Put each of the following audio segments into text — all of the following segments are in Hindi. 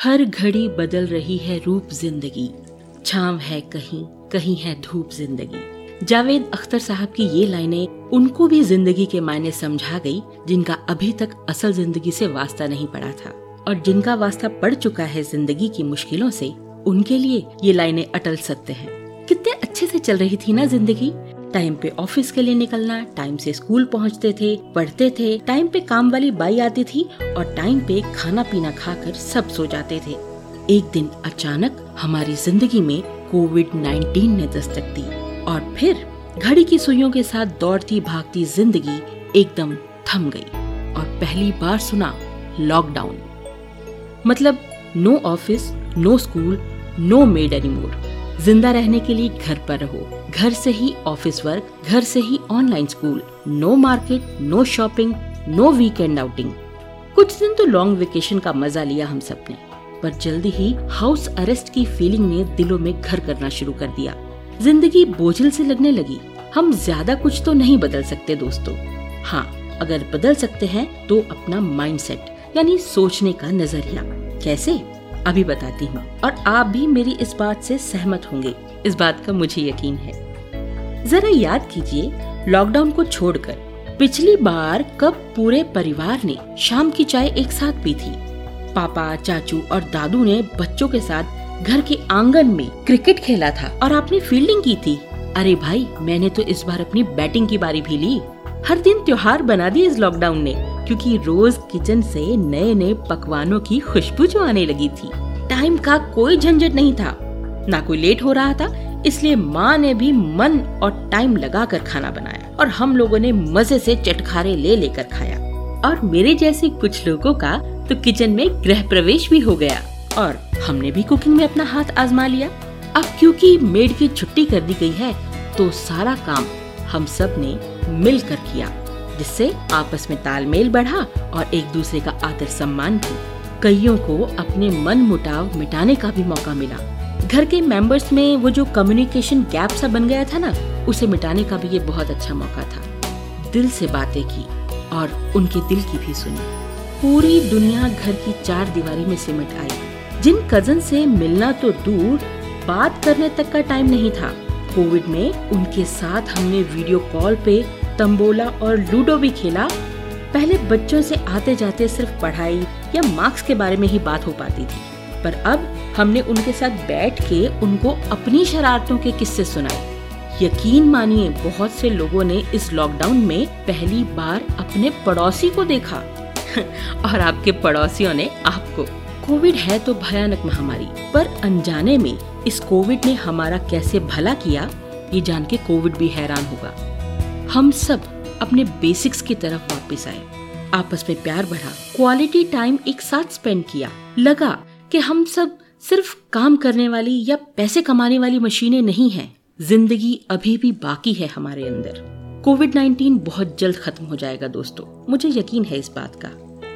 हर घड़ी बदल रही है रूप ज़िंदगी। छाव है कहीं कहीं है धूप ज़िंदगी। जावेद अख्तर साहब की ये लाइनें उनको भी ज़िंदगी के मायने समझा गई, जिनका अभी तक असल ज़िंदगी से वास्ता नहीं पड़ा था। और जिनका वास्ता पड़ चुका है ज़िंदगी की मुश्किलों से, उनके लिए ये लाइनें अटल सत्य हैं। कितने अच्छे से चल रही थी ना ज़िंदगी? टाइम पे ऑफ़िस के लिए निकलना टाइम से स्कूल पहुँचते थे, पढ़ते थे टाइम पे काम वाली बाई आती थी और टाइम पे खाना पीना खाकर सब सो जाते थे। एक दिन अचानक हमारी ज़िंदगी में कोविड 19 ने दस्तक दी और फिर घड़ी की सुइयों के साथ दौड़ती भागती ज़िंदगी एकदम थम गई और पहली बार सुना लॉकडाउन मतलब no office no school no maid anymore ज़िंदा रहने के लिए घर पर रहो। घर से ही ऑफ़िस वर्क घर से ही online school no market no shopping no weekend outing कुछ दिन तो लॉन्ग वेकेशन का मज़ा लिया हम सबने पर जल्दी ही हाउस अरेस्ट की फीलिंग ने दिलों में घर करना शुरू कर दिया। ज़िंदगी बोझल से लगने लगी। हम ज़्यादा कुछ तो नहीं बदल सकते दोस्तों। हाँ अगर बदल सकते हैं तो अपना माइंडसेट यानी सोचने का नज़रिया। कैसे? अभी बताती हूँ और आप भी मेरी इस बात से सहमत होंगे। इस बात का मुझे यकीन है। जरा याद कीजिए लॉकडाउन को छोड़कर पिछली बार कब पूरे परिवार ने शाम की चाय एक साथ पी थी? पापा, चाचू और दादू ने बच्चों के साथ घर के आँगन में क्रिकेट खेला था और आपने फील्डिंग की थी। अरे भाई, मैंने तो इस बार अपनी बैटिंग की बारी भी ली। हर दिन त्योहार बना दी इस लॉकडाउन ने। क्योंकि रोज किचन से नए नए पकवानों की खुशबू जो आने लगी थी। टाइम का कोई झंझट नहीं था। ना कोई लेट हो रहा था, इसलिए माँ ने भी मन और टाइम लगाकर खाना बनाया और हम लोगों ने मज़े से चटखारे ले लेकर खाया। और मेरे जैसे कुछ लोगों का तो किचन में गृह प्रवेश भी हो गया और हमने भी कुकिंग में अपना हाथ आजमा लिया। अब क्योंकि मेड की छुट्टी कर दी गई है तो सारा काम हम सबने मिलकर किया। जिससे आपस में तालमेल बढ़ा और एक दूसरे का आदर सम्मान भी। कईयों को अपने मन मुटाव मिटाने का भी मौका मिला। घर के मेंबर्स में वो जो कम्युनिकेशन गैप सा बन गया था ना, उसे मिटाने का भी ये बहुत अच्छा मौका था। दिल से बातें की और उनके दिल की भी सुनी। पूरी दुनिया घर की चार दीवारी में सिमट आई। जिन कज़न से मिलना तो दूर, बात करने तक का टाइम नहीं था। कोविड में उनके साथ हमने वीडियो कॉल पे तंबोला और लूडो भी खेला, पहले बच्चों से आते जाते सिर्फ़ पढ़ाई या मार्क्स के बारे में ही बात हो पाती थी। पर अब हमने उनके साथ बैठ के उनको अपनी शरारतों के किस्से सुनाए। यकीन मानिए, बहुत से लोगों ने इस लॉकडाउन में पहली बार अपने पड़ोसी को देखा। और आपके पड़ोसियों ने आपको। कोविड है तो भयानक महामारी, पर अनजाने में इस कोविड ने हमारा कैसे भला किया, ये जान के कोविड भी हैरान होगा। हम सब अपने बेसिक्स की तरफ़ वापस आए। आपस में प्यार बढ़ा क्वालिटी टाइम एक साथ स्पेंड किया। लगा कि हम सब सिर्फ़ काम करने वाली या पैसे कमाने वाली मशीनें नहीं हैं। ज़िंदगी अभी भी बाकी है हमारे अंदर। कोविड 19 बहुत जल्द खत्म हो जाएगा दोस्तों, मुझे यकीन है इस बात का।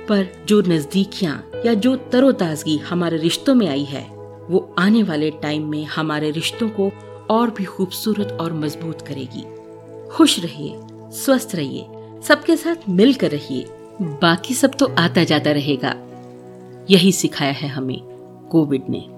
पर जो नजदीकियाँ या जो तरोताजगी हमारे रिश्तों में आई है, वो आने वाले टाइम में हमारे रिश्तों को और भी खूबसूरत और मज़बूत करेगी। खुश रहिए, स्वस्थ रहिए, सबके साथ मिलकर रहिए। बाकी सब तो आता जाता रहेगा। यही सिखाया है हमें कोविड ने।